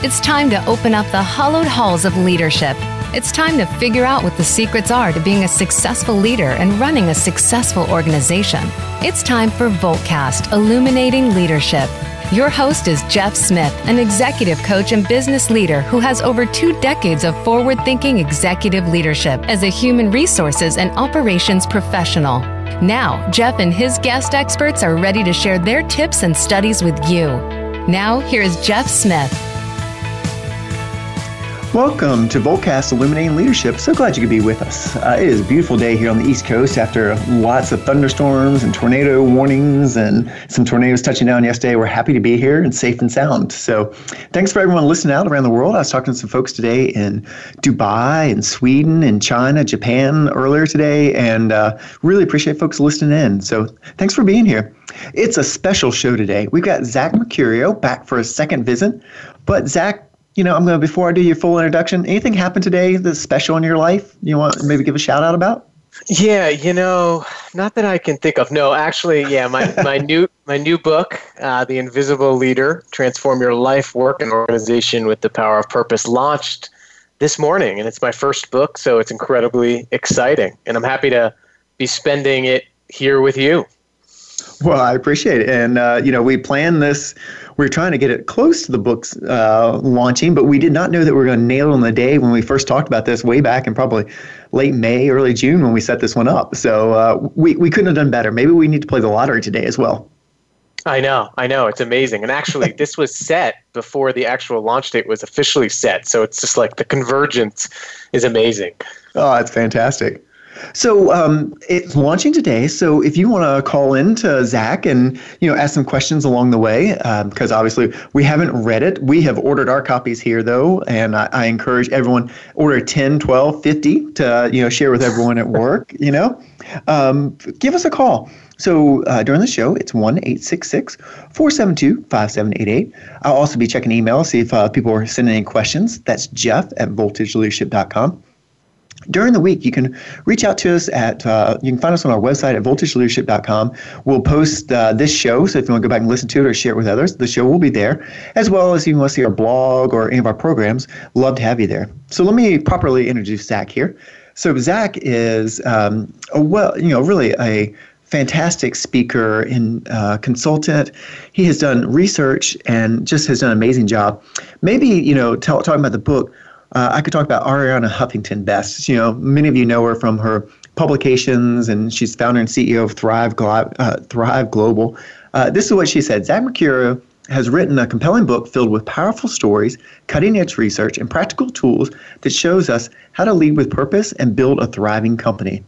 It's time to open up the hollowed halls of leadership. It's time to figure out what the secrets are to being a successful leader and running a successful organization. It's time for Voltcast Illuminating Leadership. Your host is Jeff Smith, an executive coach and business leader who has over two decades of forward thinking executive leadership as a human resources and operations professional. Now, Jeff and his guest experts are ready to share their tips and studies with you. Now, here's Jeff Smith. Welcome to Voltcast Illuminating Leadership. So glad you could be with us. Uh, it is a beautiful day here on the East Coast after lots of thunderstorms and tornado warnings and some tornadoes touching down yesterday. We're happy to be here and safe and sound. So thanks for everyone listening out around the world. I was talking to some folks today in Dubai and Sweden and China, Japan earlier today, and uh, really appreciate folks listening in. So thanks for being here. It's a special show today. We've got Zach Mercurio back for a second visit. But Zach, you know, I'm going to, before I do your full introduction, anything happened today that's special in your life you want to maybe give a shout out about? Yeah, you know, not that I can think of. No, actually, yeah, my, my new my new book, uh, The Invisible Leader: Transform Your Life, Work, and Organization with the Power of Purpose, launched this morning, and it's my first book, so it's incredibly exciting, and I'm happy to be spending it here with you. Well, I appreciate it, and uh, you know, we planned this we are trying to get it close to the book's uh, launching, but we did not know that we were going to nail it on the day when we first talked about this way back in probably late May, early June when we set this one up. So uh, we, we couldn't have done better. Maybe we need to play the lottery today as well. I know, I know. It's amazing. And actually, this was set before the actual launch date was officially set. So it's just like the convergence is amazing. Oh, it's fantastic. So um, it's launching today. So if you want to call in to Zach and you know ask some questions along the way, because um, obviously we haven't read it. We have ordered our copies here though, and I, I, encourage everyone order 10, 12, 50 to you know share with everyone at work. You know, um, give us a call. So uh, during the show, it's 1 472 5788. I'll also be checking email, see if uh, people are sending any questions. That's Jeff at voltageleadership.com during the week, you can reach out to us at, uh, you can find us on our website at voltageleadership.com. We'll post uh, this show, so if you want to go back and listen to it or share it with others, the show will be there, as well as if you want to see our blog or any of our programs, love to have you there. So let me properly introduce Zach here. So Zach is um, a well, you know, really a fantastic speaker and uh, consultant. He has done research and just has done an amazing job. Maybe you know, t- talking about the book uh, I could talk about Arianna Huffington best. You know, many of you know her from her publications, and she's founder and CEO of Thrive, Glo- uh, Thrive Global. Uh, this is what she said Zach Mercurio has written a compelling book filled with powerful stories, cutting edge research, and practical tools that shows us how to lead with purpose and build a thriving company.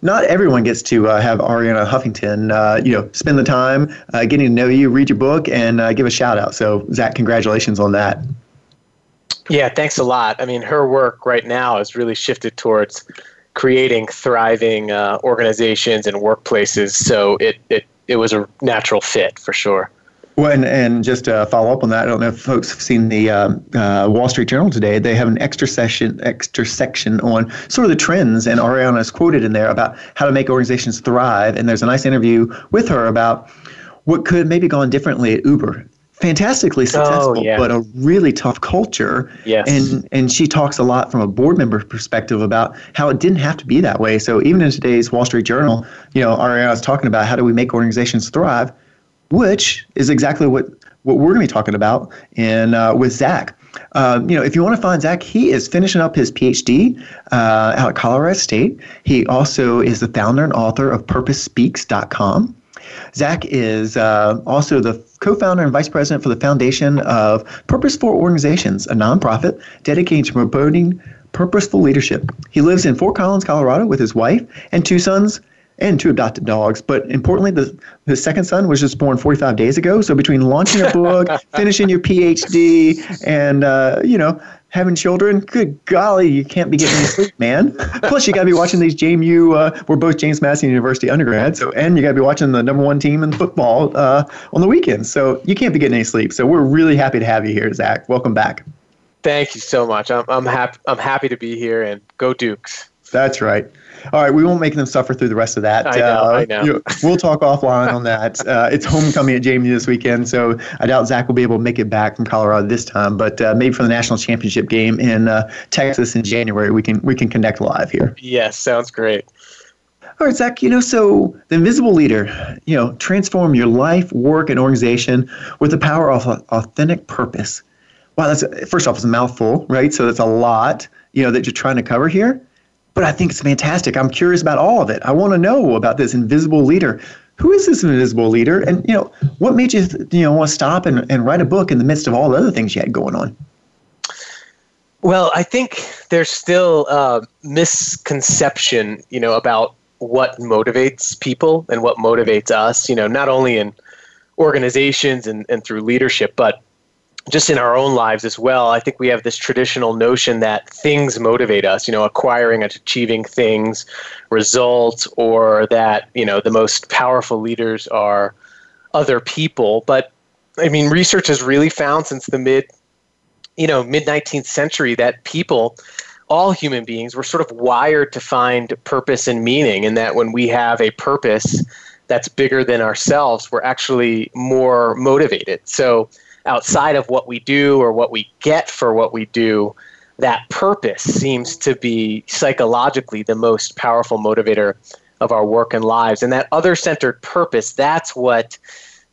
Not everyone gets to uh, have Arianna Huffington, uh, you know, spend the time uh, getting to know you, read your book, and uh, give a shout out. So, Zach, congratulations on that. Yeah, thanks a lot. I mean, her work right now has really shifted towards creating thriving uh, organizations and workplaces. So it, it, it was a natural fit for sure. Well, and, and just to follow up on that, I don't know if folks have seen the um, uh, Wall Street Journal today. They have an extra session, extra section on sort of the trends, and Arianna is quoted in there about how to make organizations thrive. And there's a nice interview with her about what could maybe gone differently at Uber fantastically oh, successful, oh, yeah. but a really tough culture. Yes. And and she talks a lot from a board member perspective about how it didn't have to be that way. So even in today's Wall Street Journal, you know, Arianna is talking about how do we make organizations thrive, which is exactly what what we're going to be talking about in uh, with Zach. Um, you know, if you want to find Zach, he is finishing up his PhD uh, out at Colorado State. He also is the founder and author of PurposeSpeaks.com. Zach is uh, also the co founder and vice president for the Foundation of Purposeful Organizations, a nonprofit dedicated to promoting purposeful leadership. He lives in Fort Collins, Colorado, with his wife and two sons and two adopted dogs. But importantly, the, the second son was just born 45 days ago. So between launching a book, finishing your PhD, and uh, you know having children, good golly, you can't be getting any sleep, man. Plus, you got to be watching these JMU. Uh, we're both James Madison University undergrads, so and you got to be watching the number one team in football uh, on the weekends. So you can't be getting any sleep. So we're really happy to have you here, Zach. Welcome back. Thank you so much. I'm I'm happy. I'm happy to be here, and go Dukes. That's right. All right, we won't make them suffer through the rest of that. I know, uh, I know. You know. we'll talk offline on that. Uh, it's homecoming at Jamie this weekend, so I doubt Zach will be able to make it back from Colorado this time. But uh, maybe for the national championship game in uh, Texas in January, we can we can connect live here. Yes, sounds great. All right, Zach, you know, so the invisible leader, you know, transform your life, work, and organization with the power of authentic purpose. Wow, that's first off, it's a mouthful, right? So that's a lot, you know, that you're trying to cover here but I think it's fantastic. I'm curious about all of it. I want to know about this invisible leader. Who is this invisible leader? And you know, what made you you know want to stop and, and write a book in the midst of all the other things you had going on? Well, I think there's still a misconception, you know, about what motivates people and what motivates us, you know, not only in organizations and, and through leadership, but just in our own lives as well, I think we have this traditional notion that things motivate us, you know, acquiring and achieving things, results, or that, you know, the most powerful leaders are other people. But I mean, research has really found since the mid, you know, mid 19th century that people, all human beings, were sort of wired to find purpose and meaning, and that when we have a purpose that's bigger than ourselves, we're actually more motivated. So, outside of what we do or what we get for what we do, that purpose seems to be psychologically the most powerful motivator of our work and lives. And that other centered purpose, that's what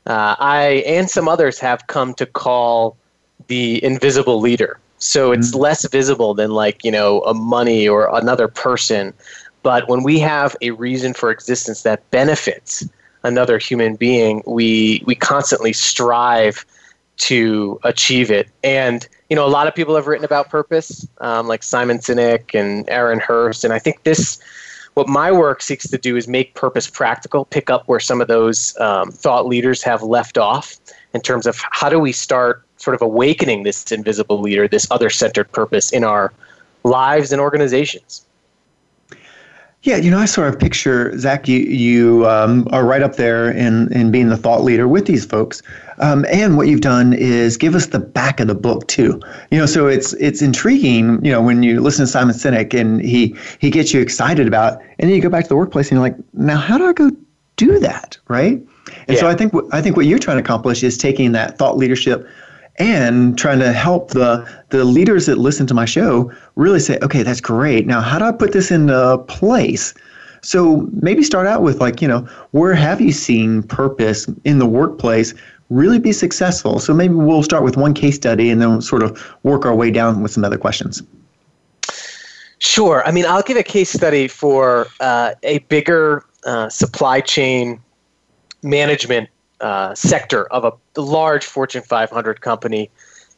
uh, I and some others have come to call the invisible leader. So it's mm-hmm. less visible than like, you know, a money or another person. But when we have a reason for existence that benefits another human being, we we constantly strive to achieve it. And you know, a lot of people have written about purpose, um, like Simon Sinek and Aaron Hurst. And I think this, what my work seeks to do, is make purpose practical, pick up where some of those um, thought leaders have left off in terms of how do we start sort of awakening this invisible leader, this other-centered purpose in our lives and organizations. Yeah, you know, I sort of picture Zach. You you um, are right up there in in being the thought leader with these folks, um, and what you've done is give us the back of the book too. You know, so it's it's intriguing. You know, when you listen to Simon Sinek and he he gets you excited about, and then you go back to the workplace and you're like, now how do I go do that, right? And yeah. so I think I think what you're trying to accomplish is taking that thought leadership and trying to help the the leaders that listen to my show really say, okay, that's great. Now, how do I put this into place? So maybe start out with like, you know, where have you seen purpose in the workplace really be successful? So maybe we'll start with one case study and then we'll sort of work our way down with some other questions. Sure. I mean, I'll give a case study for uh, a bigger uh, supply chain management uh, sector of a large Fortune 500 company.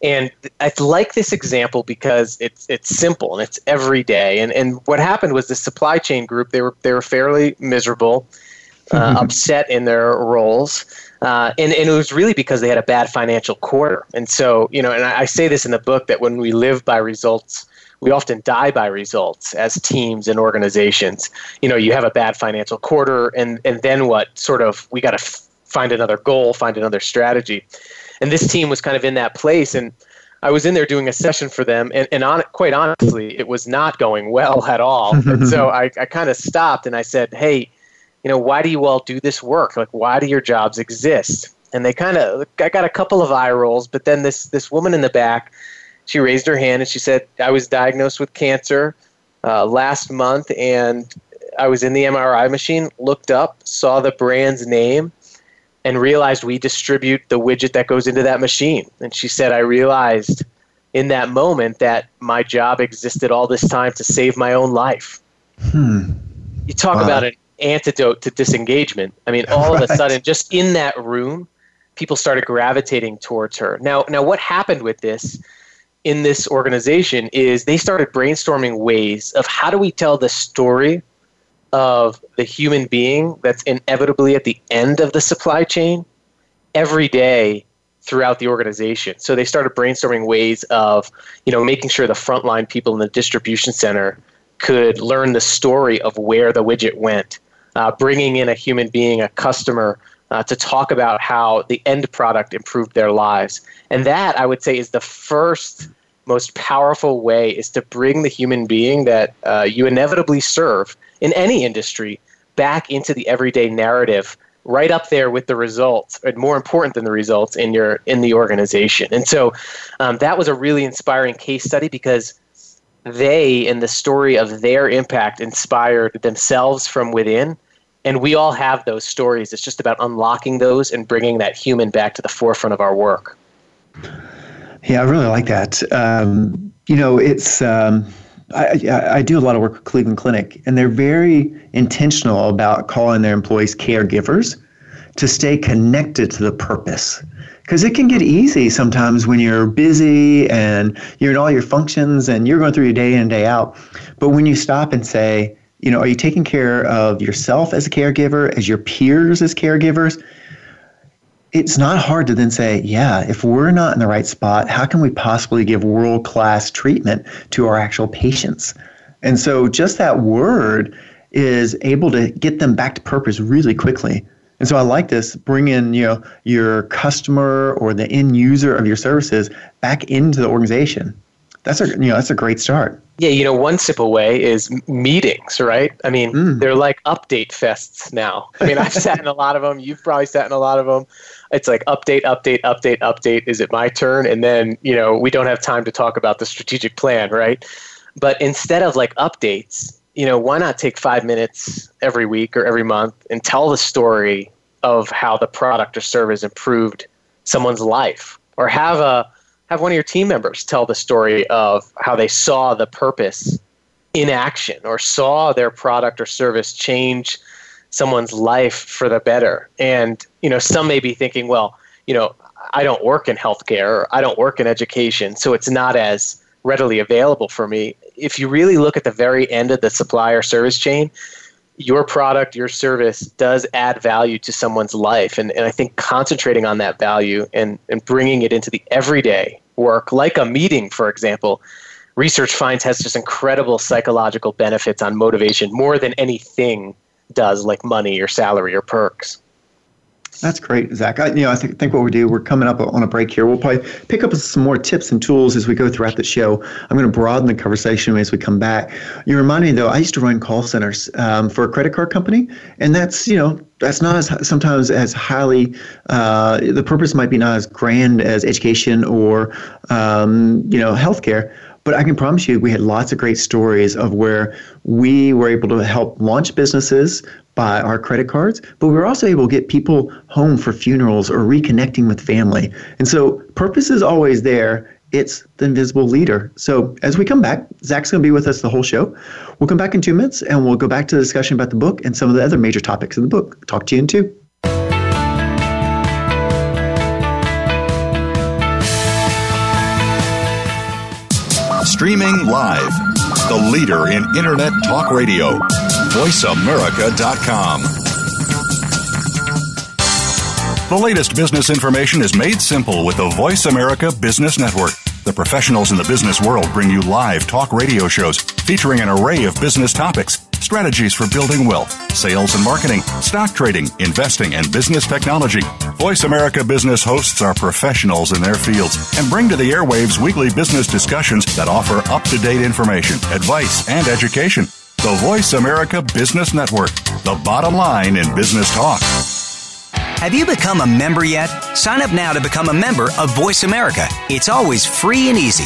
And I like this example because it's it's simple and it's everyday. And and what happened was the supply chain group they were they were fairly miserable, uh, upset in their roles, uh, and and it was really because they had a bad financial quarter. And so you know, and I, I say this in the book that when we live by results, we often die by results as teams and organizations. You know, you have a bad financial quarter, and and then what? Sort of, we got to find another goal, find another strategy. And this team was kind of in that place. And I was in there doing a session for them, and, and on, quite honestly, it was not going well at all. and so I, I kind of stopped and I said, Hey, you know, why do you all do this work? Like, why do your jobs exist? And they kind of, I got a couple of eye rolls, but then this, this woman in the back, she raised her hand and she said, I was diagnosed with cancer uh, last month, and I was in the MRI machine, looked up, saw the brand's name, and realized we distribute the widget that goes into that machine. And she said, I realized in that moment that my job existed all this time to save my own life. Hmm. You talk wow. about an antidote to disengagement. I mean, all right. of a sudden, just in that room, people started gravitating towards her. Now, now, what happened with this in this organization is they started brainstorming ways of how do we tell the story of the human being that's inevitably at the end of the supply chain every day throughout the organization. So they started brainstorming ways of, you know, making sure the frontline people in the distribution center could learn the story of where the widget went, uh, bringing in a human being, a customer, uh, to talk about how the end product improved their lives. And that, I would say, is the first most powerful way is to bring the human being that uh, you inevitably serve in any industry back into the everyday narrative right up there with the results and more important than the results in your in the organization. And so um, that was a really inspiring case study because they in the story of their impact inspired themselves from within. And we all have those stories. It's just about unlocking those and bringing that human back to the forefront of our work yeah i really like that um, you know it's um, I, I, do a lot of work with Cleveland Clinic, and they're very intentional about calling their employees caregivers to stay connected to the purpose. Because it can get easy sometimes when you're busy and you're in all your functions and you're going through your day in and day out. But when you stop and say, you know, are you taking care of yourself as a caregiver, as your peers as caregivers? It's not hard to then say, yeah, if we're not in the right spot, how can we possibly give world class treatment to our actual patients? And so just that word is able to get them back to purpose really quickly. And so I like this bring in you know your customer or the end user of your services back into the organization. That's a you know that's a great start. Yeah, you know, one simple way is meetings, right? I mean, mm. they're like update fests now. I mean, I've sat in a lot of them. You've probably sat in a lot of them it's like update, update, update, update. Is it my turn? And then, you know, we don't have time to talk about the strategic plan, right? But instead of like updates, you know, why not take five minutes every week or every month and tell the story of how the product or service improved someone's life or have a have one of your team members tell the story of how they saw the purpose in action or saw their product or service change someone's life for the better. And, you know, some may be thinking, well, you know, I don't work in healthcare or I don't work in education, so it's not as readily available for me. If you really look at the very end of the supplier service chain, your product, your service does add value to someone's life. And, and I think concentrating on that value and, and bringing it into the everyday work, like a meeting, for example, research finds has just incredible psychological benefits on motivation more than anything does, like money or salary or perks. That's great, Zach. I, you know, I think, think what we do, we're coming up on a break here. We'll probably pick up some more tips and tools as we go throughout the show. I'm going to broaden the conversation as we come back. You remind me, though, I used to run call centers um, for a credit card company, and that's, you know, that's not as sometimes as highly, uh, the purpose might be not as grand as education or, um, you know, healthcare but I can promise you, we had lots of great stories of where we were able to help launch businesses by our credit cards, but we were also able to get people home for funerals or reconnecting with family. And so purpose is always there. It's the invisible leader. So as we come back, Zach's going to be with us the whole show. We'll come back in two minutes and we'll go back to the discussion about the book and some of the other major topics in the book. Talk to you in two. Streaming live. The leader in Internet talk radio. VoiceAmerica.com. The latest business information is made simple with the Voice America Business Network. The professionals in the business world bring you live talk radio shows featuring an array of business topics strategies for building wealth, sales and marketing, stock trading, investing, and business technology. Voice America Business hosts are professionals in their fields and bring to the airwaves weekly business discussions that offer up to date information, advice, and education. The Voice America Business Network, the bottom line in business talk. Have you become a member yet? Sign up now to become a member of Voice America. It's always free and easy.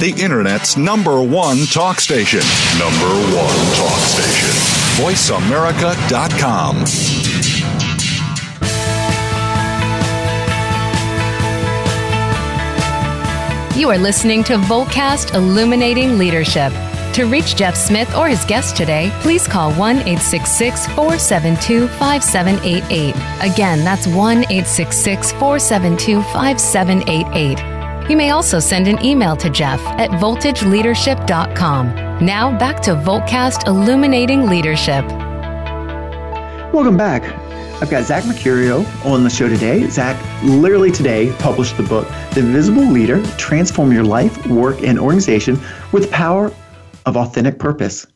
the Internet's number one talk station. Number one talk station. VoiceAmerica.com. You are listening to Voltcast Illuminating Leadership. To reach Jeff Smith or his guest today, please call 1 866 472 5788. Again, that's 1 866 472 5788. You may also send an email to Jeff at voltageleadership.com. Now back to Voltcast Illuminating Leadership. Welcome back. I've got Zach Mercurio on the show today. Zach literally today published the book, The Invisible Leader Transform Your Life, Work, and Organization with the Power of Authentic Purpose.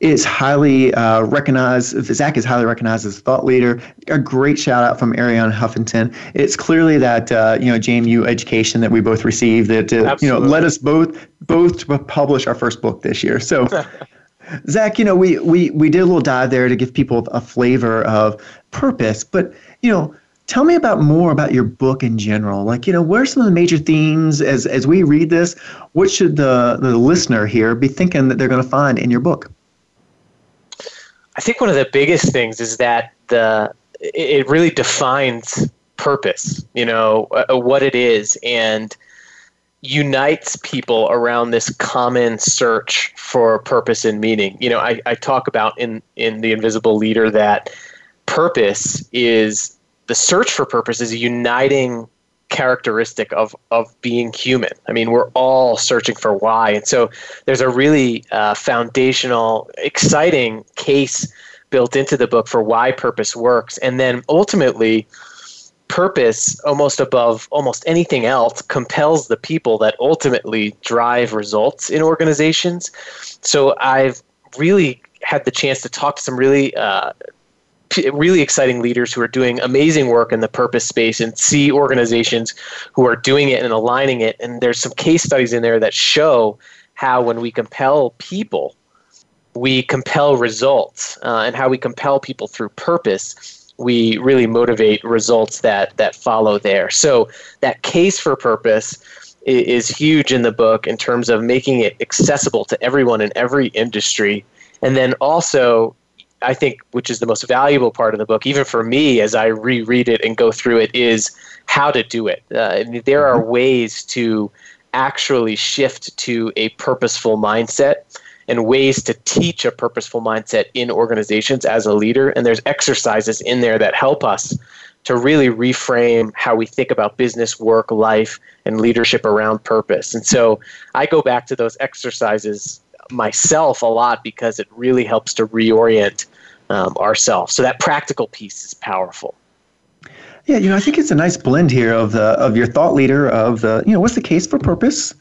It's highly uh, recognized, Zach is highly recognized as a thought leader. A great shout out from Arianna Huffington. It's clearly that, uh, you know, JMU education that we both received that, uh, you know, led us both, both to publish our first book this year. So, Zach, you know, we, we, we did a little dive there to give people a flavor of purpose, but, you know, tell me about more about your book in general. Like, you know, what are some of the major themes as, as we read this? What should the, the listener here be thinking that they're going to find in your book? I think one of the biggest things is that the it really defines purpose, you know, uh, what it is, and unites people around this common search for purpose and meaning. You know, I, I talk about in, in The Invisible Leader that purpose is the search for purpose is a uniting characteristic of, of being human. I mean, we're all searching for why. And so there's a really uh, foundational, exciting case built into the book for why purpose works. And then ultimately, purpose almost above almost anything else compels the people that ultimately drive results in organizations so i've really had the chance to talk to some really uh, really exciting leaders who are doing amazing work in the purpose space and see organizations who are doing it and aligning it and there's some case studies in there that show how when we compel people we compel results uh, and how we compel people through purpose we really motivate results that that follow there. So that case for purpose is huge in the book in terms of making it accessible to everyone in every industry, and then also. I think, which is the most valuable part of the book, even for me as I reread it and go through it, is how to do it. Uh, there are mm-hmm. ways to actually shift to a purposeful mindset and ways to teach a purposeful mindset in organizations as a leader. And there's exercises in there that help us to really reframe how we think about business, work, life, and leadership around purpose. And so I go back to those exercises myself a lot because it really helps to reorient um, ourselves. So that practical piece is powerful. Yeah, you know, I think it's a nice blend here of the of your thought leader of the you know what's the case for purpose,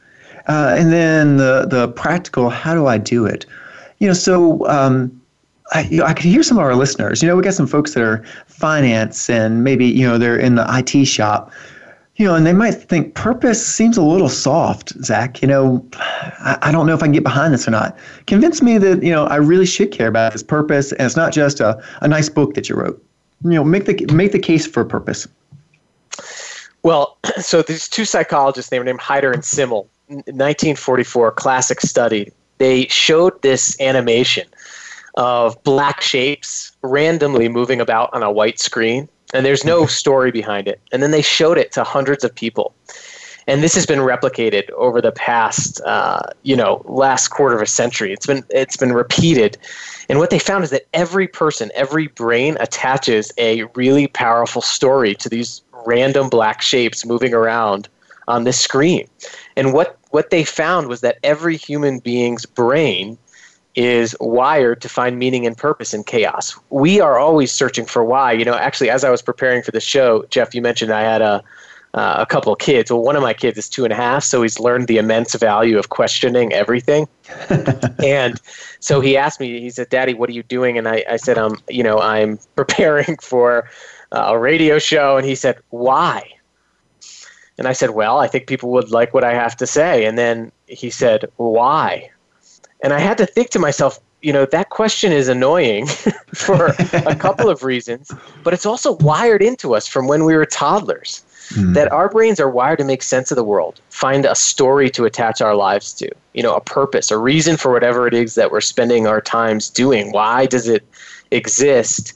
uh, and then the the practical, how do I do it? You know, so um, I, you know, I could hear some of our listeners. You know, we got some folks that are finance and maybe you know they're in the IT shop. You know, and they might think purpose seems a little soft, Zach. You know, I, I don't know if I can get behind this or not. Convince me that you know I really should care about this purpose, and it's not just a, a nice book that you wrote. You know, make the make the case for purpose. Well, so these two psychologists, they were named Heider and Simmel, 1944 classic study, they showed this animation of black shapes randomly moving about on a white screen, and there's no story behind it. And then they showed it to hundreds of people. And this has been replicated over the past, uh, you know, last quarter of a century. It's been it's been repeated, and what they found is that every person, every brain attaches a really powerful story to these random black shapes moving around on this screen. And what, what they found was that every human being's brain is wired to find meaning and purpose in chaos. We are always searching for why. You know, actually, as I was preparing for the show, Jeff, you mentioned I had a uh, a couple of kids. Well, one of my kids is two and a half, so he's learned the immense value of questioning everything. and so he asked me, he said, "Daddy, what are you doing?" And I, I said, "I'm, you know, I'm preparing for uh, a radio show." And he said, "Why?" And I said, Well, I think people would like what I have to say. And then he said, Why? And I had to think to myself, you know, that question is annoying for a couple of reasons, but it's also wired into us from when we were toddlers. Mm. That our brains are wired to make sense of the world, find a story to attach our lives to, you know, a purpose, a reason for whatever it is that we're spending our times doing. Why does it exist?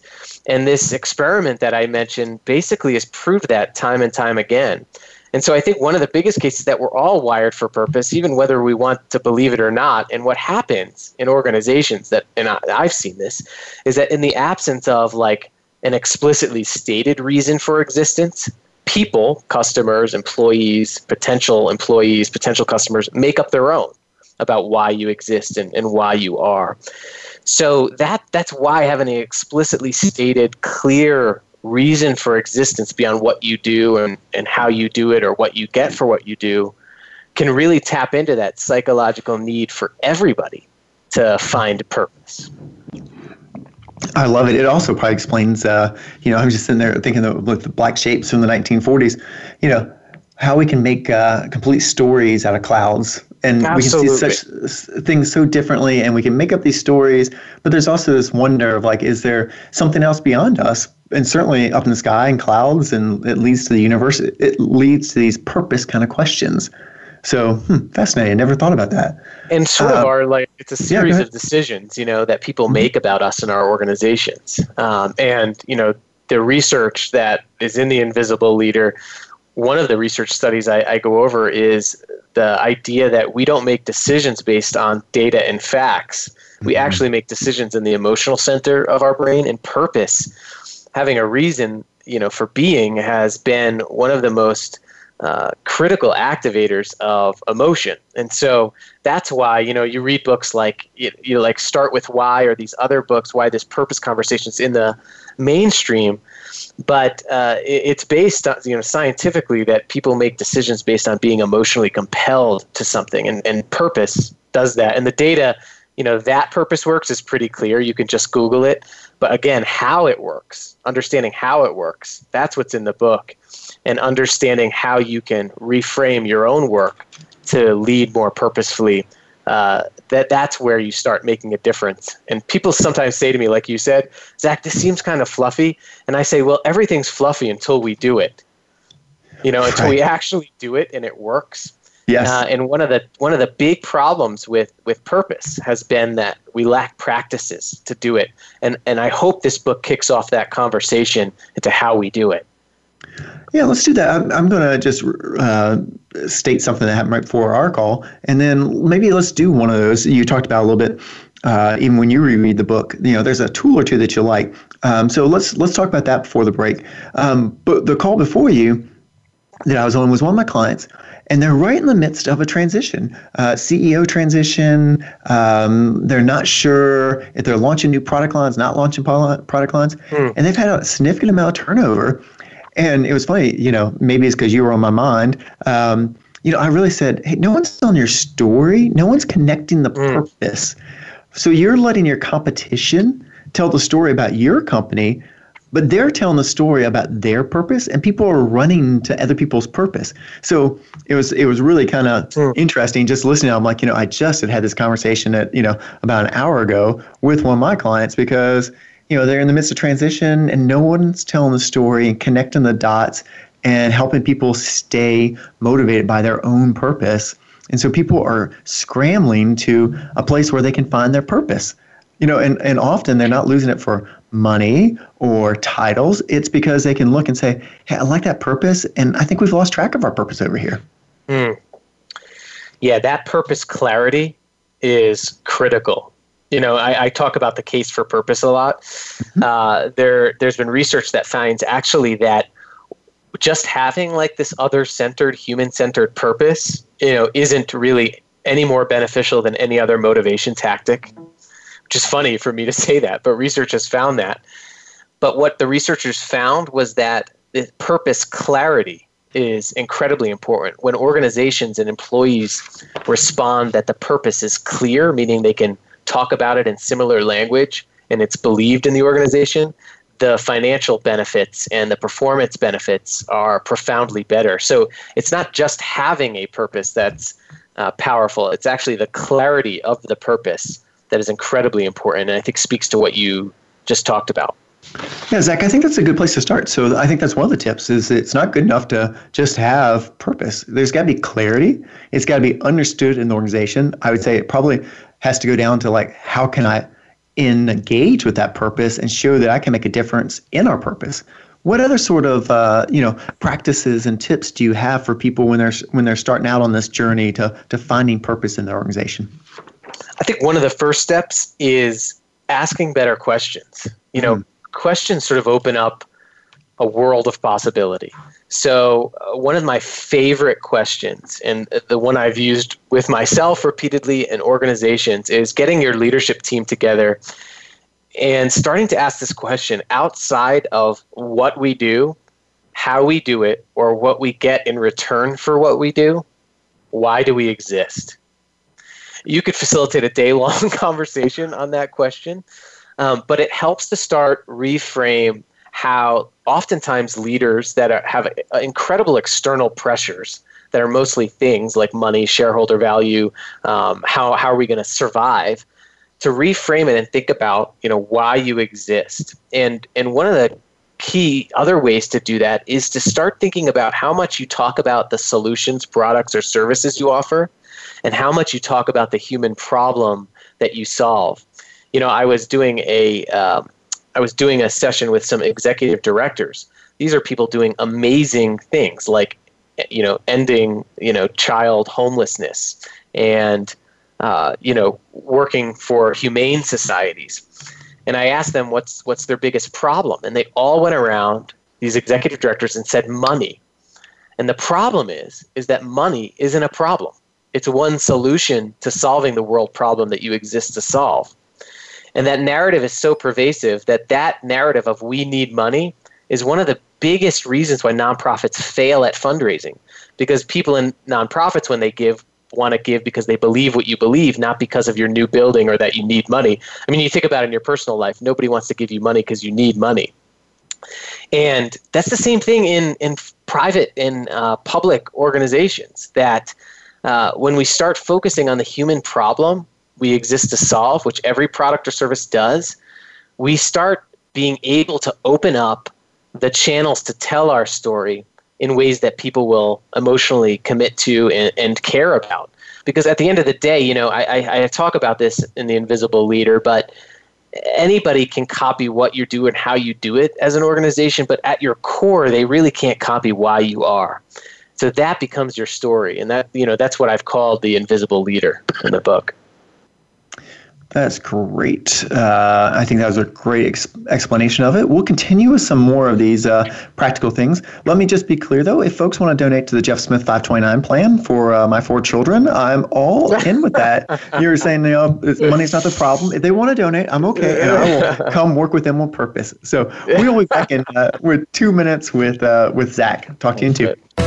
And this experiment that I mentioned basically has proved that time and time again. And so I think one of the biggest cases that we're all wired for purpose, even whether we want to believe it or not. And what happens in organizations that, and I, I've seen this, is that in the absence of like an explicitly stated reason for existence, people, customers, employees, potential employees, potential customers make up their own about why you exist and, and why you are. So that that's why having an explicitly stated, clear reason for existence beyond what you do and, and how you do it or what you get for what you do can really tap into that psychological need for everybody to find purpose. I love it. It also probably explains, uh, you know, I'm just sitting there thinking of with the black shapes from the 1940s, you know, how we can make uh, complete stories out of clouds. And Absolutely. we can see such things so differently, and we can make up these stories. But there's also this wonder of like, is there something else beyond us? And certainly up in the sky and clouds, and it leads to the universe. It leads to these purpose kind of questions. So hmm, fascinating. I never thought about that. And sort of our uh, like it's a series yeah, of decisions, you know, that people mm-hmm. make about us and our organizations. Um, and you know, the research that is in the Invisible Leader. One of the research studies I, I go over is the idea that we don't make decisions based on data and facts. We mm-hmm. actually make decisions in the emotional center of our brain and purpose. Having a reason, you know, for being has been one of the most uh, critical activators of emotion. And so that's why, you know, you read books like, you, you like Start With Why or these other books, Why This Purpose Conversations in the mainstream. But uh, it, it's based on, you know, scientifically that people make decisions based on being emotionally compelled to something. And, and purpose does that. And the data, you know, that purpose works is pretty clear. You can just Google it. But again, how it works, understanding how it works, that's what's in the book and understanding how you can reframe your own work to lead more purposefully uh, that that's where you start making a difference. And people sometimes say to me, like you said, Zach, this seems kind of fluffy. And I say, well, everything's fluffy until we do it. You know, until right. we actually do it and it works. Yes. Uh, and one of the one of the big problems with with purpose has been that we lack practices to do it. And and I hope this book kicks off that conversation into how we do it. Yeah, let's do that. I'm, I'm going to just uh, state something that happened right before our call, and then maybe let's do one of those you talked about a little bit. Uh, even when you reread the book, you know, there's a tool or two that you like. Um, so let's let's talk about that before the break. Um, but the call before you that I was on was one of my clients, and they're right in the midst of a transition, uh, CEO transition. Um, they're not sure if they're launching new product lines, not launching product lines, hmm. and they've had a significant amount of turnover. And it was funny, you know, maybe it's because you were on my mind. Um, you know, I really said, hey, no one's on your story. No one's connecting the mm. purpose. So you're letting your competition tell the story about your company, but they're telling the story about their purpose, and people are running to other people's purpose. So it was it was really kind of mm. interesting just listening. I'm like, you know, I just had had this conversation at you know about an hour ago with one of my clients because you know they're in the midst of transition and no one's telling the story and connecting the dots and helping people stay motivated by their own purpose and so people are scrambling to a place where they can find their purpose you know and, and often they're not losing it for money or titles it's because they can look and say hey i like that purpose and i think we've lost track of our purpose over here mm. yeah that purpose clarity is critical you know, I, I, talk about the case for purpose a lot. Mm-hmm. Uh, there, there's been research that finds actually that just having like this other-centered, human-centered purpose, you know, isn't really any more beneficial than any other motivation tactic. Which is funny for me to say that, but research has found that. But what the researchers found was that the purpose clarity is incredibly important. When organizations and employees respond that the purpose is clear, meaning they can talk about it in similar language and it's believed in the organization, the financial benefits and the performance benefits are profoundly better. So it's not just having a purpose that's uh, powerful, it's actually the clarity of the purpose that is incredibly important and I think speaks to what you just talked about. Yeah, Zach, I think that's a good place to start. So I think that's one of the tips is it's not good enough to just have purpose. There's got to be clarity. It's got to be understood in the organization. I would say it probably has to go down to like how can I engage with that purpose and show that I can make a difference in our purpose. what other sort of uh, you know practices and tips do you have for people when they're when they're starting out on this journey to to finding purpose in their organization? I think one of the first steps is asking better questions. You know, mm. questions sort of open up a world of possibility. So, uh, one of my favorite questions, and the one I've used with myself repeatedly in organizations, is getting your leadership team together and starting to ask this question outside of what we do, how we do it, or what we get in return for what we do. Why do we exist? You could facilitate a day long conversation on that question, um, but it helps to start reframe how oftentimes leaders that are, have incredible external pressures that are mostly things like money, shareholder value, um, how, how are we going to survive, to reframe it and think about you know why you exist. And and one of the key other ways to do that is to start thinking about how much you talk about the solutions, products, or services you offer, and how much you talk about the human problem that you solve. You know, I was doing a um, I was doing a session with some executive directors. These are people doing amazing things like, you know, ending, you know, child homelessness and, uh, you know, working for humane societies. And I asked them what's what's their biggest problem, and they all went around these executive directors and said money. And the problem is is that money isn't a problem. It's one solution to solving the world problem that you exist to solve. And that narrative is so pervasive that that narrative of we need money is one of the biggest reasons why nonprofits fail at fundraising. Because people in nonprofits, when they give, want to give because they believe what you believe, not because of your new building or that you need money. I mean, you think about it in your personal life, nobody wants to give you money because you need money. And that's the same thing in, in private and uh, public organizations that uh, when we start focusing on the human problem we exist to solve, which every product or service does, we start being able to open up the channels to tell our story in ways that people will emotionally commit to and, and care about. Because at the end of the day, you know, I, I, I talk about this in the Invisible Leader, but anybody can copy what you do and how you do it as an organization, but at your core, they really can't copy why you are. So that becomes your story, and that you know that's what I've called the invisible leader in the book. That's great. Uh, I think that was a great ex- explanation of it. We'll continue with some more of these uh, practical things. Let me just be clear, though. If folks want to donate to the Jeff Smith 529 plan for uh, my four children, I'm all in with that. You're saying, you know, money's not the problem. If they want to donate, I'm okay, and I will come work with them on purpose. So we'll be back in uh, with two minutes with uh, with Zach. Talk to you in two.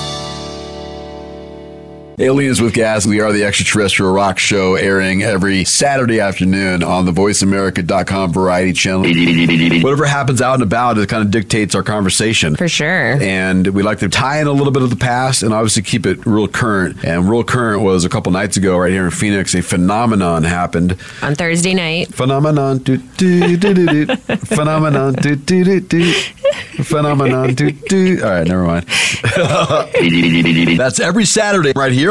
Aliens with Gas. We are the extraterrestrial rock show airing every Saturday afternoon on the voiceamerica.com variety channel. Whatever happens out and about, it kind of dictates our conversation. For sure. And we like to tie in a little bit of the past and obviously keep it real current. And real current was a couple nights ago right here in Phoenix, a phenomenon happened. On Thursday night. Phenomenon. Do, do, do, do, do. phenomenon. Do, do, do, do. Phenomenon. Do, do. All right, never mind. That's every Saturday right here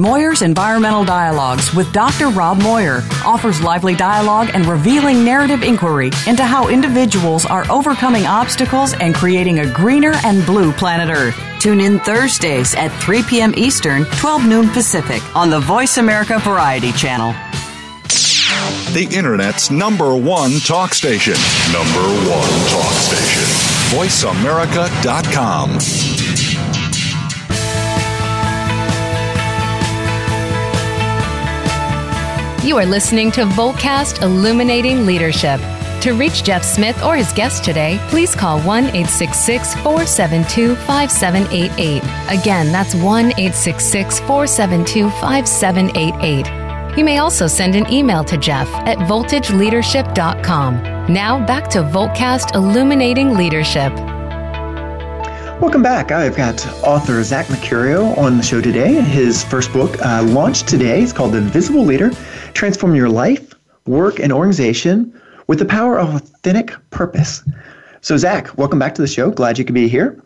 Moir's Environmental Dialogues with Dr. Rob Moyer offers lively dialogue and revealing narrative inquiry into how individuals are overcoming obstacles and creating a greener and blue planet Earth. Tune in Thursdays at 3 p.m. Eastern, 12 noon Pacific on the Voice America Variety Channel. The Internet's number one talk station. Number one talk station. VoiceAmerica.com. You are listening to Voltcast Illuminating Leadership. To reach Jeff Smith or his guest today, please call 1 866 472 5788. Again, that's 1 866 472 5788. You may also send an email to Jeff at voltageleadership.com. Now back to Voltcast Illuminating Leadership. Welcome back. I've got author Zach Mercurio on the show today. His first book uh, launched today. It's called The Invisible Leader Transform Your Life, Work, and Organization with the Power of Authentic Purpose. So, Zach, welcome back to the show. Glad you could be here.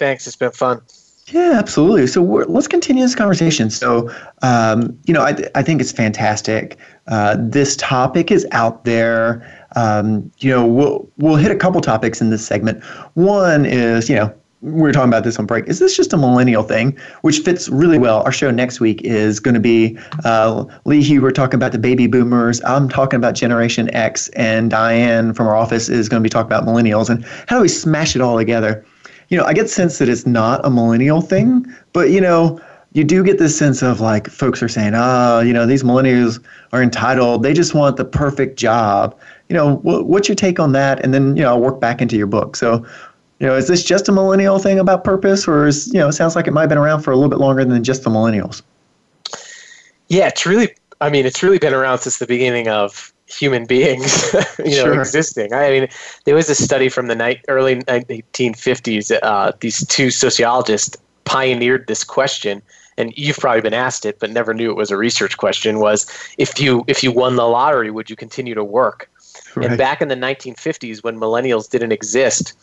Thanks. It's been fun. Yeah, absolutely. So let's continue this conversation. So, um, you know, I, I think it's fantastic. Uh, this topic is out there. Um, you know, we'll we'll hit a couple topics in this segment. One is, you know, we were talking about this on break. Is this just a millennial thing, which fits really well? Our show next week is going to be uh, Lee Huber talking about the baby boomers. I'm talking about Generation X, and Diane from our office is going to be talking about millennials and how do we smash it all together. You know, I get the sense that it's not a millennial thing, but you know, you do get this sense of like folks are saying, oh, you know, these millennials are entitled. They just want the perfect job. You know, what's your take on that? And then, you know, I'll work back into your book. So, you know, is this just a millennial thing about purpose, or is you know, it sounds like it might have been around for a little bit longer than just the millennials? Yeah, it's really. I mean, it's really been around since the beginning of human beings, you know, sure. existing. I mean, there was a study from the night, early 1950s. Uh, these two sociologists pioneered this question, and you've probably been asked it, but never knew it was a research question. Was if you if you won the lottery, would you continue to work? Right. And back in the 1950s, when millennials didn't exist,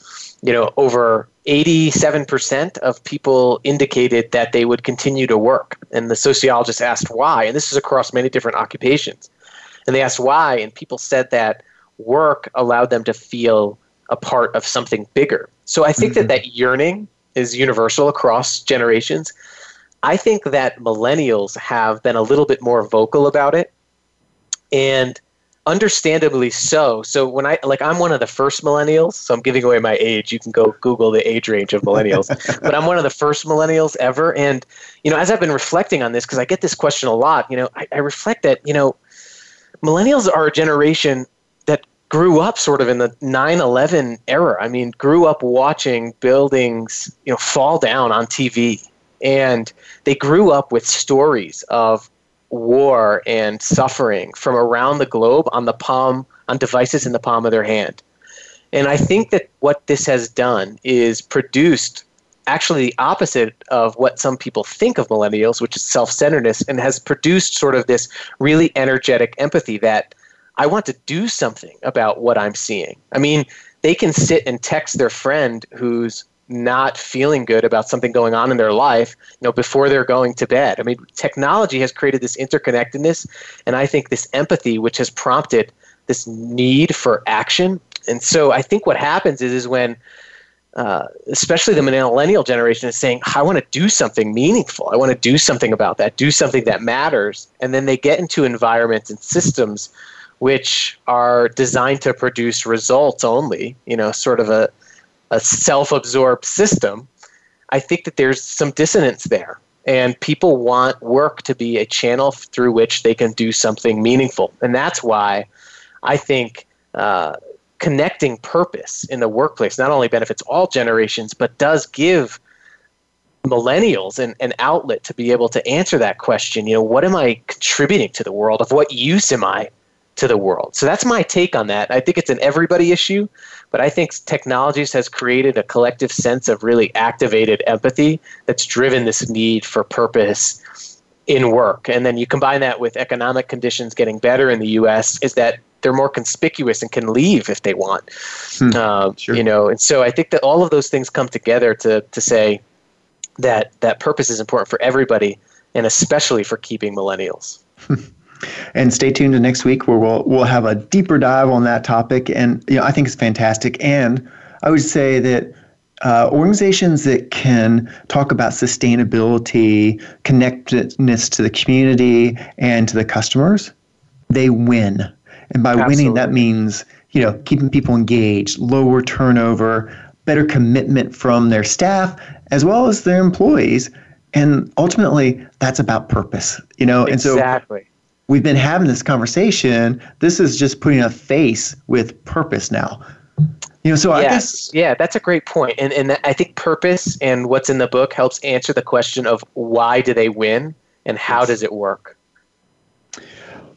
you know, over 87% of people indicated that they would continue to work. And the sociologists asked why, and this is across many different occupations. And they asked why, and people said that work allowed them to feel a part of something bigger. So I think mm-hmm. that that yearning is universal across generations. I think that millennials have been a little bit more vocal about it. And understandably so. So when I like I'm one of the first millennials, so I'm giving away my age. You can go Google the age range of millennials. but I'm one of the first millennials ever. And, you know, as I've been reflecting on this, because I get this question a lot, you know, I, I reflect that, you know, millennials are a generation that grew up sort of in the 9-11 era. I mean, grew up watching buildings, you know, fall down on TV. And they grew up with stories of war and suffering from around the globe on the palm on devices in the palm of their hand. And I think that what this has done is produced actually the opposite of what some people think of millennials, which is self centeredness, and has produced sort of this really energetic empathy that I want to do something about what I'm seeing. I mean, they can sit and text their friend who's not feeling good about something going on in their life, you know, before they're going to bed. I mean, technology has created this interconnectedness, and I think this empathy, which has prompted this need for action. And so, I think what happens is, is when, uh, especially the millennial generation, is saying, "I want to do something meaningful. I want to do something about that. Do something that matters." And then they get into environments and systems which are designed to produce results only. You know, sort of a a self-absorbed system, I think that there's some dissonance there. And people want work to be a channel through which they can do something meaningful. And that's why I think uh, connecting purpose in the workplace not only benefits all generations, but does give millennials an, an outlet to be able to answer that question. You know, what am I contributing to the world? Of what use am I to the world? So that's my take on that. I think it's an everybody issue, but I think technologies has created a collective sense of really activated empathy that's driven this need for purpose in work. And then you combine that with economic conditions getting better in the U.S. Is that they're more conspicuous and can leave if they want. Hmm, um, sure. You know, and so I think that all of those things come together to to say that that purpose is important for everybody, and especially for keeping millennials. and stay tuned to next week where we'll we'll have a deeper dive on that topic. And you know, I think it's fantastic. And I would say that uh, organizations that can talk about sustainability, connectedness to the community and to the customers, they win. And by Absolutely. winning, that means you know keeping people engaged, lower turnover, better commitment from their staff as well as their employees. And ultimately, that's about purpose. You know, exactly. and so we've been having this conversation. This is just putting a face with purpose now. You know, so yes. I guess yeah, that's a great point. and and I think purpose and what's in the book helps answer the question of why do they win and how yes. does it work.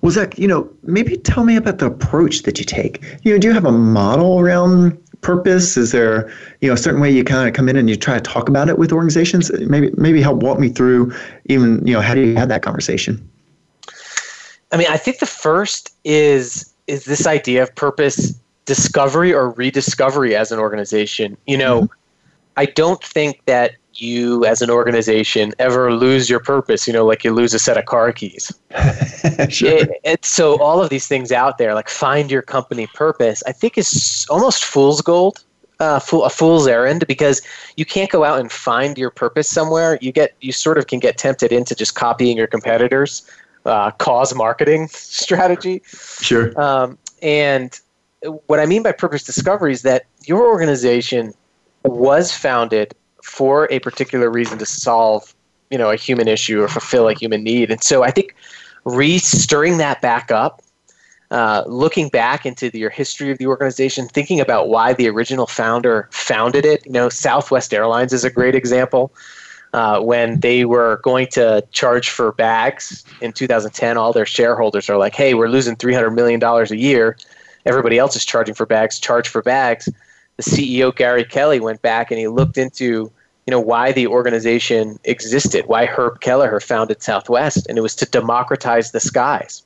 Well, Zach, you know, maybe tell me about the approach that you take. You know, do you have a model around purpose? Is there, you know, a certain way you kind of come in and you try to talk about it with organizations? Maybe, maybe help walk me through even, you know, how do you have that conversation? I mean, I think the first is is this idea of purpose discovery or rediscovery as an organization. You know, mm-hmm. I don't think that you as an organization ever lose your purpose, you know, like you lose a set of car keys. sure. It, it, so all of these things out there, like find your company purpose, I think is almost fool's gold. Uh, fool, a fool's errand because you can't go out and find your purpose somewhere. You get you sort of can get tempted into just copying your competitors' uh, cause marketing strategy. Sure. Um, and what I mean by purpose discovery is that your organization was founded for a particular reason to solve, you know, a human issue or fulfill a human need. And so I think re-stirring that back up, uh, looking back into the, your history of the organization, thinking about why the original founder founded it. You know, Southwest Airlines is a great example. Uh, when they were going to charge for bags in 2010, all their shareholders are like, "Hey, we're losing 300 million dollars a year. Everybody else is charging for bags. Charge for bags." The CEO Gary Kelly went back and he looked into you know why the organization existed, why Herb Kelleher founded Southwest, and it was to democratize the skies.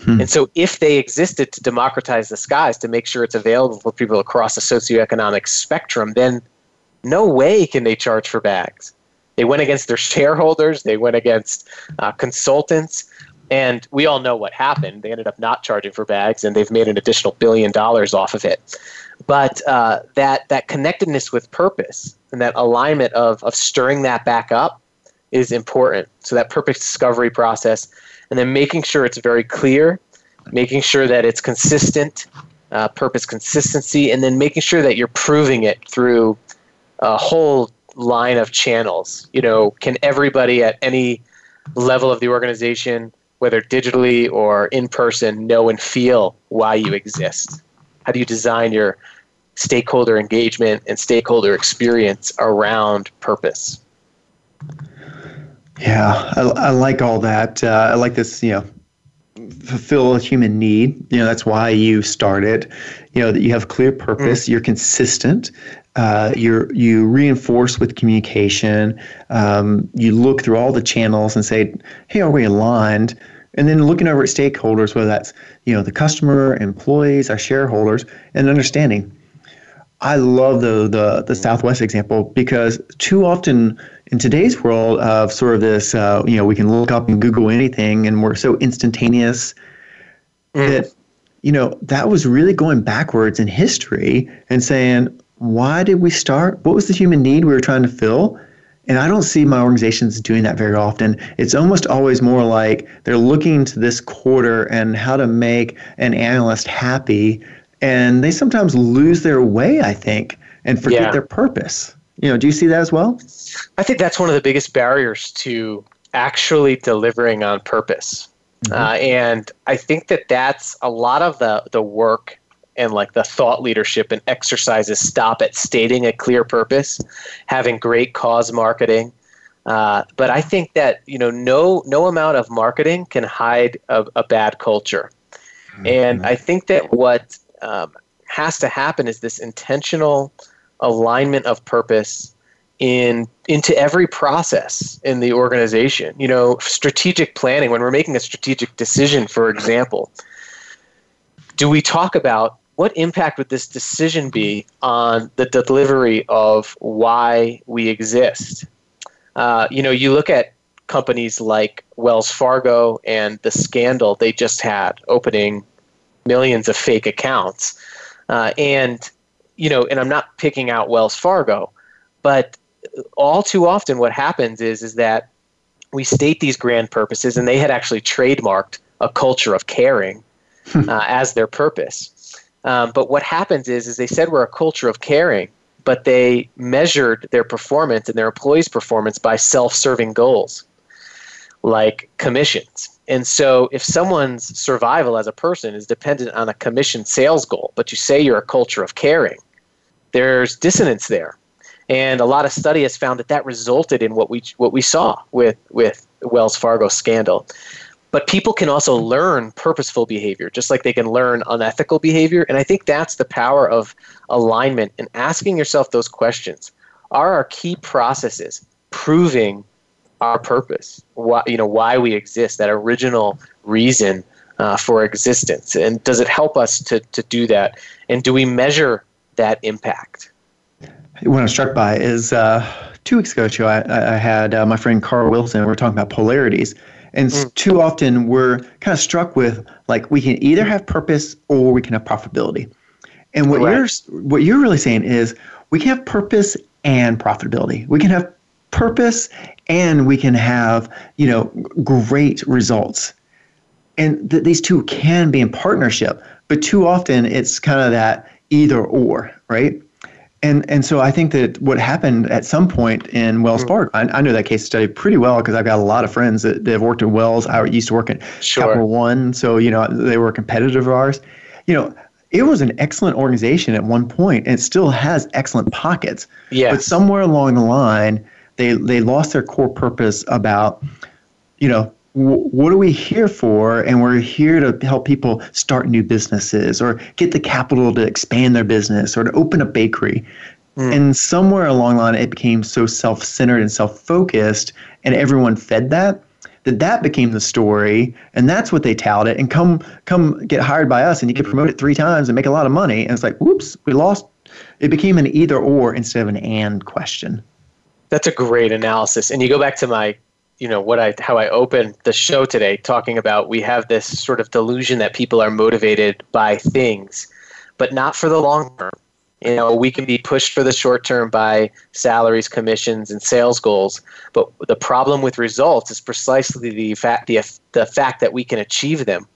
Hmm. And so, if they existed to democratize the skies, to make sure it's available for people across the socioeconomic spectrum, then no way can they charge for bags. They went against their shareholders, they went against uh, consultants, and we all know what happened. They ended up not charging for bags, and they've made an additional billion dollars off of it. But uh, that that connectedness with purpose and that alignment of of stirring that back up is important. So that purpose discovery process, and then making sure it's very clear, making sure that it's consistent, uh, purpose consistency, and then making sure that you're proving it through a whole line of channels. You know, can everybody at any level of the organization, whether digitally or in person, know and feel why you exist? How do you design your stakeholder engagement and stakeholder experience around purpose? Yeah, I, I like all that. Uh, I like this, you know, fulfill a human need. You know, that's why you started. You know, that you have clear purpose, mm. you're consistent, uh, you you reinforce with communication. Um, you look through all the channels and say, "Hey, are we aligned?" And then looking over at stakeholders, whether that's you know the customer, employees, our shareholders, and understanding. I love the the the Southwest example because too often in today's world of sort of this, uh, you know, we can look up and Google anything, and we're so instantaneous mm. that you know that was really going backwards in history and saying, why did we start? What was the human need we were trying to fill? And I don't see my organizations doing that very often. It's almost always more like they're looking to this quarter and how to make an analyst happy. And they sometimes lose their way, I think, and forget yeah. their purpose. You know, do you see that as well? I think that's one of the biggest barriers to actually delivering on purpose. Mm-hmm. Uh, and I think that that's a lot of the, the work and like the thought leadership and exercises stop at stating a clear purpose, having great cause marketing. Uh, but I think that you know no no amount of marketing can hide a, a bad culture, mm-hmm. and I think that what um, has to happen is this intentional alignment of purpose in into every process in the organization. You know, strategic planning when we're making a strategic decision, for example. Do we talk about what impact would this decision be on the delivery of why we exist? Uh, you know, you look at companies like Wells Fargo and the scandal they just had opening millions of fake accounts. Uh, and, you know, and I'm not picking out Wells Fargo, but all too often what happens is, is that we state these grand purposes and they had actually trademarked a culture of caring uh, as their purpose. Um, but what happens is, is they said we're a culture of caring, but they measured their performance and their employees' performance by self-serving goals, like commissions. And so, if someone's survival as a person is dependent on a commission sales goal, but you say you're a culture of caring, there's dissonance there. And a lot of study has found that that resulted in what we what we saw with with Wells Fargo scandal. But people can also learn purposeful behavior, just like they can learn unethical behavior. And I think that's the power of alignment and asking yourself those questions. Are our key processes proving our purpose? Why, you know, why we exist, that original reason uh, for existence? And does it help us to, to do that? And do we measure that impact? What I'm struck by is uh, two weeks ago, Joe, I, I had uh, my friend Carl Wilson. We were talking about polarities. And mm. too often we're kind of struck with like we can either have purpose or we can have profitability. And what you're what you're really saying is we can have purpose and profitability. We can have purpose and we can have, you know, great results. And th- these two can be in partnership, but too often it's kind of that either or, right? And and so I think that what happened at some point in Wells mm. Fargo, I, I know that case study pretty well because I've got a lot of friends that, that have worked at Wells. I used to work at sure. Capital One, so you know they were a competitor of ours. You know, it was an excellent organization at one point, and it still has excellent pockets. Yeah. But somewhere along the line, they they lost their core purpose about, you know, what are we here for? And we're here to help people start new businesses or get the capital to expand their business or to open a bakery. Mm. And somewhere along the line, it became so self centered and self focused, and everyone fed that. That that became the story, and that's what they touted. And come come get hired by us, and you get promoted three times and make a lot of money. And it's like, whoops, we lost. It became an either or instead of an and question. That's a great analysis. And you go back to my you know what I how I opened the show today talking about we have this sort of delusion that people are motivated by things, but not for the long term. You know, we can be pushed for the short term by salaries, commissions, and sales goals, but the problem with results is precisely the fact the, the fact that we can achieve them.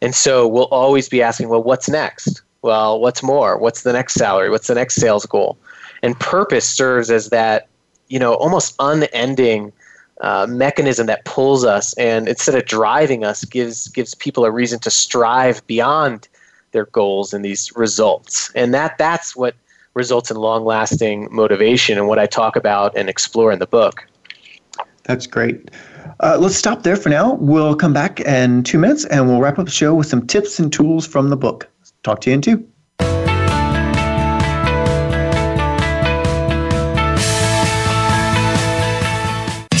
And so we'll always be asking, well, what's next? Well, what's more? What's the next salary? What's the next sales goal? And purpose serves as that, you know, almost unending uh, mechanism that pulls us and instead of driving us gives gives people a reason to strive beyond their goals and these results. And that that's what results in long lasting motivation and what i talk about and explore in the book. That's great. Uh, let's stop there for now. We'll come back in two minutes and we'll wrap up the show with some tips and tools from the book. Talk to you in two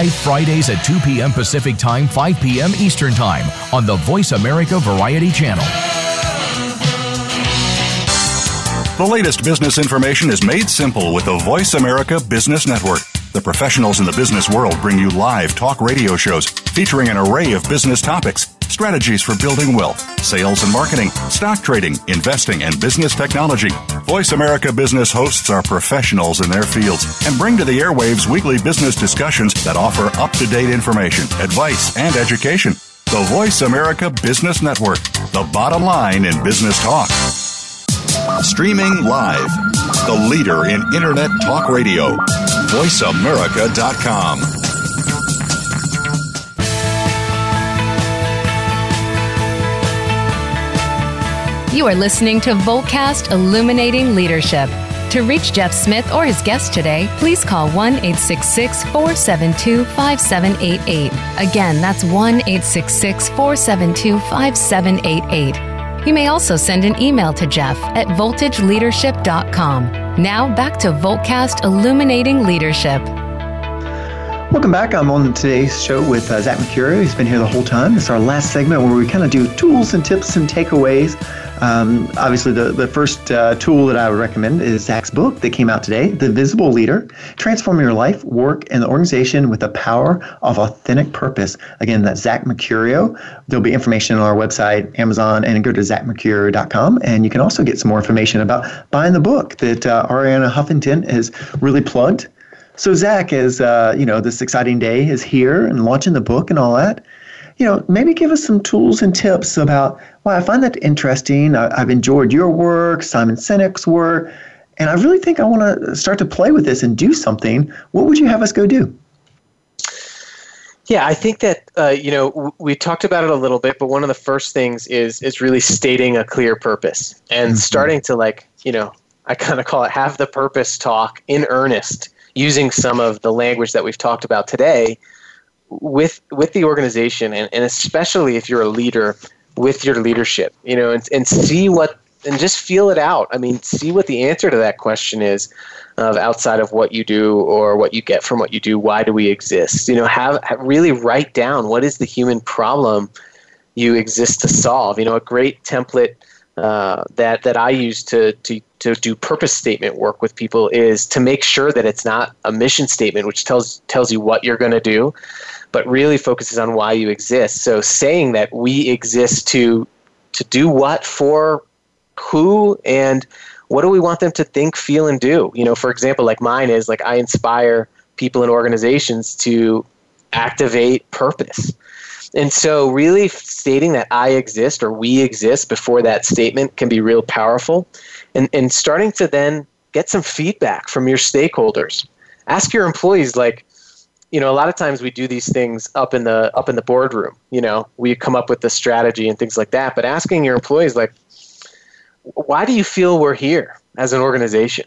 live Fridays at 2 p.m. Pacific Time, 5 p.m. Eastern Time on the Voice America Variety Channel. The latest business information is made simple with the Voice America Business Network. The professionals in the business world bring you live talk radio shows featuring an array of business topics, strategies for building wealth, sales and marketing, stock trading, investing, and business technology. Voice America Business hosts are professionals in their fields and bring to the airwaves weekly business discussions that offer up to date information, advice, and education. The Voice America Business Network, the bottom line in business talk. Streaming live, the leader in Internet talk radio. VoiceAmerica.com. You are listening to Voltcast Illuminating Leadership. To reach Jeff Smith or his guest today, please call 1 866 472 5788. Again, that's 1 866 472 5788. You may also send an email to Jeff at voltageleadership.com. Now back to Voltcast Illuminating Leadership. Welcome back. I'm on today's show with uh, Zach Mercurio. He's been here the whole time. It's our last segment where we kind of do tools and tips and takeaways um, obviously, the, the first uh, tool that I would recommend is Zach's book that came out today, The Invisible Leader Transform Your Life, Work, and the Organization with the Power of Authentic Purpose. Again, that's Zach Mercurio. There'll be information on our website, Amazon, and go to zachmercurio.com. And you can also get some more information about buying the book that uh, Arianna Huffington has really plugged. So, Zach, as uh, you know, this exciting day is here and launching the book and all that you know, maybe give us some tools and tips about, well, I find that interesting. I, have enjoyed your work, Simon Sinek's work, and I really think I want to start to play with this and do something. What would you have us go do? Yeah, I think that uh, you know we talked about it a little bit, but one of the first things is is really stating a clear purpose and mm-hmm. starting to like you know I kind of call it have the purpose talk in earnest, using some of the language that we've talked about today with with the organization and, and especially if you're a leader with your leadership you know and, and see what and just feel it out. I mean see what the answer to that question is of outside of what you do or what you get from what you do why do we exist? You know have, have really write down what is the human problem you exist to solve. You know a great template uh, that that I use to, to to do purpose statement work with people is to make sure that it's not a mission statement which tells tells you what you're going to do but really focuses on why you exist. So saying that we exist to to do what for who and what do we want them to think, feel, and do? You know, for example, like mine is like I inspire people and organizations to activate purpose. And so, really stating that I exist or we exist before that statement can be real powerful. And, and starting to then get some feedback from your stakeholders. Ask your employees, like, you know, a lot of times we do these things up in the up in the boardroom. You know, we come up with the strategy and things like that. But asking your employees, like, why do you feel we're here as an organization?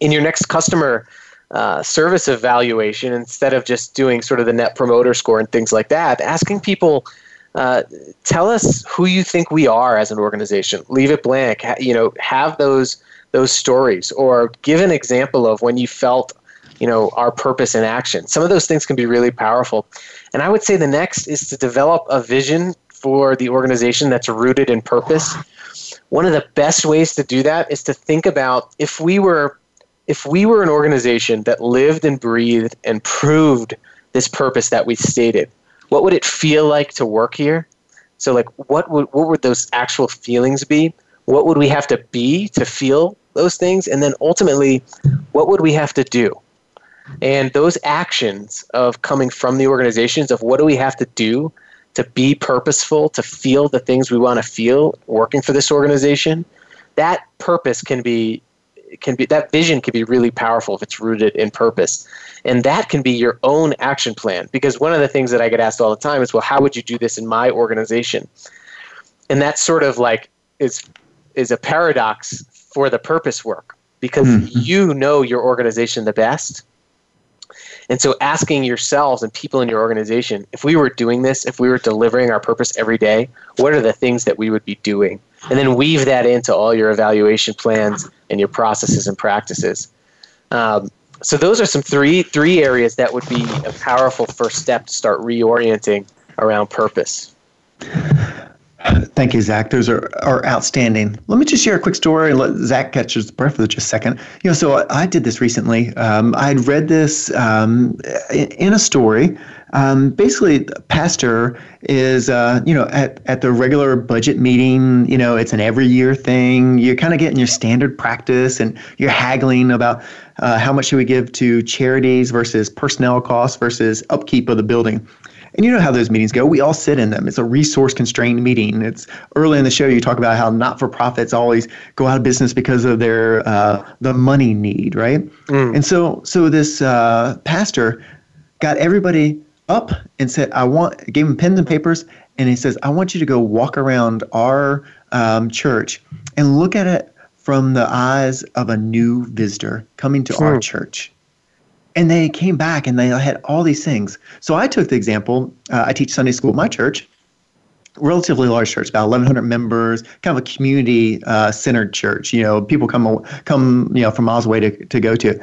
In your next customer uh, service evaluation, instead of just doing sort of the net promoter score and things like that, asking people, uh, tell us who you think we are as an organization. Leave it blank. Ha- you know, have those those stories, or give an example of when you felt you know our purpose in action. Some of those things can be really powerful. And i would say the next is to develop a vision for the organization that's rooted in purpose. One of the best ways to do that is to think about if we were if we were an organization that lived and breathed and proved this purpose that we stated what would it feel like to work here? So like what would what would those actual feelings be? What would we have to be to feel those things? And then ultimately what would we have to do and those actions of coming from the organizations of what do we have to do to be purposeful, to feel the things we want to feel working for this organization, that purpose can be can be that vision can be really powerful if it's rooted in purpose. And that can be your own action plan. Because one of the things that I get asked all the time is, well, how would you do this in my organization? And that's sort of like is is a paradox for the purpose work because mm-hmm. you know your organization the best and so asking yourselves and people in your organization, if we were doing this, if we were delivering our purpose every day, what are the things that we would be doing? And then weave that into all your evaluation plans and your processes and practices. Um, so those are some three three areas that would be a powerful first step to start reorienting around purpose. Thank you, Zach. Those are, are outstanding. Let me just share a quick story and let Zach catch his breath for just a second. You know, so I, I did this recently. Um, I had read this um, in, in, a story. Um, basically, pastor is, uh, you know, at, at the regular budget meeting, you know, it's an every year thing. You're kind of getting your standard practice and you're haggling about uh, how much should we give to charities versus personnel costs versus upkeep of the building. And you know how those meetings go. We all sit in them. It's a resource constrained meeting. It's early in the show you talk about how not for profits always go out of business because of their uh, the money need, right? Mm. And so so this uh, pastor got everybody up and said, "I want." Gave them pens and papers, and he says, "I want you to go walk around our um, church and look at it from the eyes of a new visitor coming to our hmm. church." And they came back and they had all these things. So I took the example. Uh, I teach Sunday school at my church, relatively large church, about 1,100 members, kind of a community uh, centered church. You know, people come come you know from miles away to to go to,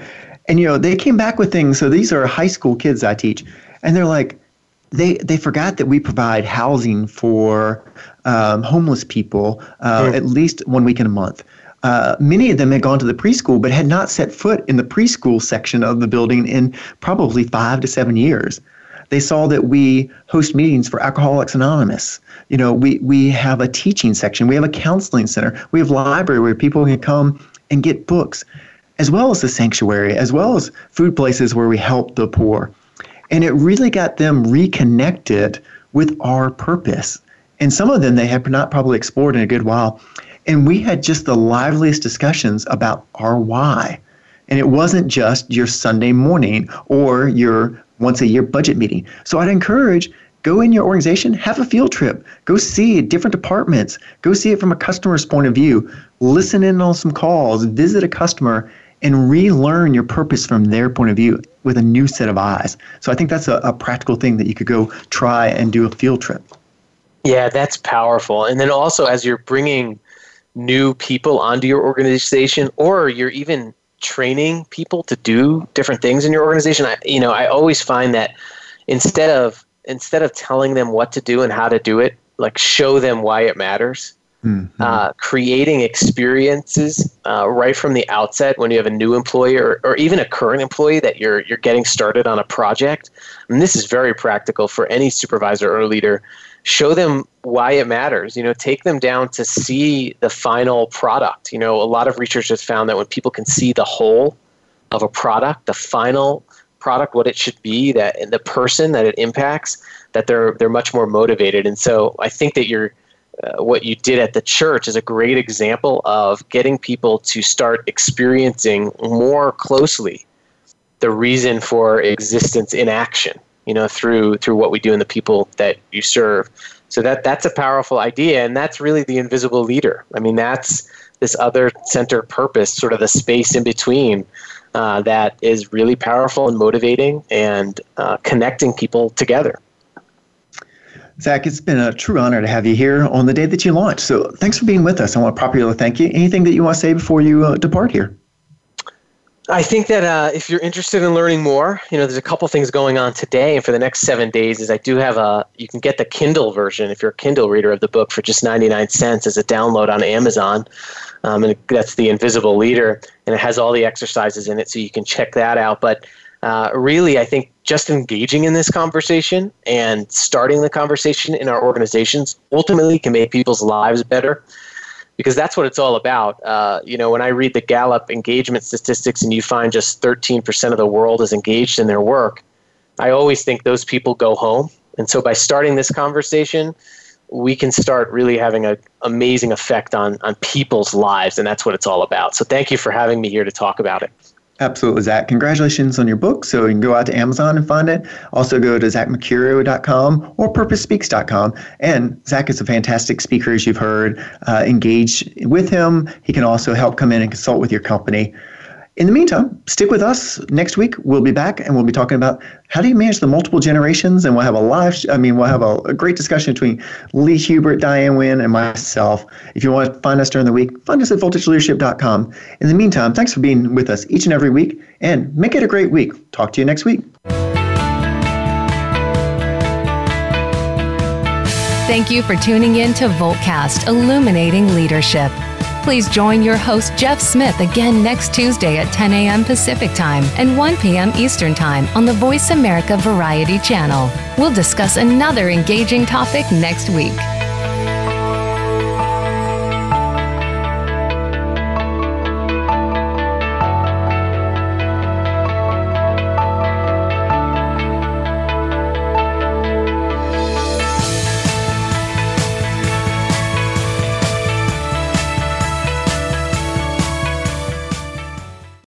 and you know they came back with things. So these are high school kids I teach, and they're like. They, they forgot that we provide housing for um, homeless people uh, mm. at least one week in a month. Uh, many of them had gone to the preschool but had not set foot in the preschool section of the building in probably five to seven years. They saw that we host meetings for Alcoholics Anonymous. You know, we, we have a teaching section, we have a counseling center, we have library where people can come and get books, as well as the sanctuary, as well as food places where we help the poor. And it really got them reconnected with our purpose. And some of them they have not probably explored in a good while. And we had just the liveliest discussions about our why. And it wasn't just your Sunday morning or your once a year budget meeting. So I'd encourage go in your organization, have a field trip, go see different departments, go see it from a customer's point of view, listen in on some calls, visit a customer, and relearn your purpose from their point of view with a new set of eyes. So I think that's a, a practical thing that you could go try and do a field trip. Yeah, that's powerful. And then also, as you're bringing new people onto your organization or you're even training people to do different things in your organization. I, you know i always find that instead of instead of telling them what to do and how to do it like show them why it matters. Mm-hmm. uh, creating experiences uh, right from the outset when you have a new employee or, or even a current employee that you're you're getting started on a project. And this is very practical for any supervisor or leader show them why it matters you know take them down to see the final product. You know a lot of research has found that when people can see the whole of a product the final product what it should be that and the person that it impacts that they're they're much more motivated. And so i think that you're uh, what you did at the church is a great example of getting people to start experiencing more closely the reason for existence in action you know, through through what we do and the people that you serve. So that that's a powerful idea, and that's really the invisible leader. I mean, that's this other center purpose, sort of the space in between, uh, that is really powerful and motivating and uh, connecting people together. Zach, it's been a true honor to have you here on the day that you launched. So thanks for being with us. I want to properly thank you. Anything that you want to say before you uh, depart here? I think that uh, if you're interested in learning more, you know, there's a couple things going on today and for the next seven days. Is I do have a you can get the Kindle version if you're a Kindle reader of the book for just 99 cents as a download on Amazon, um, and that's the Invisible Leader, and it has all the exercises in it, so you can check that out. But uh, really, I think just engaging in this conversation and starting the conversation in our organizations ultimately can make people's lives better because that's what it's all about. Uh, you know, when I read the Gallup engagement statistics and you find just 13% of the world is engaged in their work, I always think those people go home. And so by starting this conversation, we can start really having an amazing effect on, on people's lives. And that's what it's all about. So thank you for having me here to talk about it. Absolutely, Zach. Congratulations on your book. So you can go out to Amazon and find it. Also go to zachmercurio.com or purposespeaks.com. And Zach is a fantastic speaker, as you've heard. Uh, engage with him. He can also help come in and consult with your company. In the meantime, stick with us. Next week, we'll be back and we'll be talking about how do you manage the multiple generations. And we'll have a live, I mean, we'll have a, a great discussion between Lee Hubert, Diane Wynn, and myself. If you want to find us during the week, find us at voltageleadership.com. In the meantime, thanks for being with us each and every week and make it a great week. Talk to you next week. Thank you for tuning in to Voltcast Illuminating Leadership. Please join your host, Jeff Smith, again next Tuesday at 10 a.m. Pacific Time and 1 p.m. Eastern Time on the Voice America Variety Channel. We'll discuss another engaging topic next week.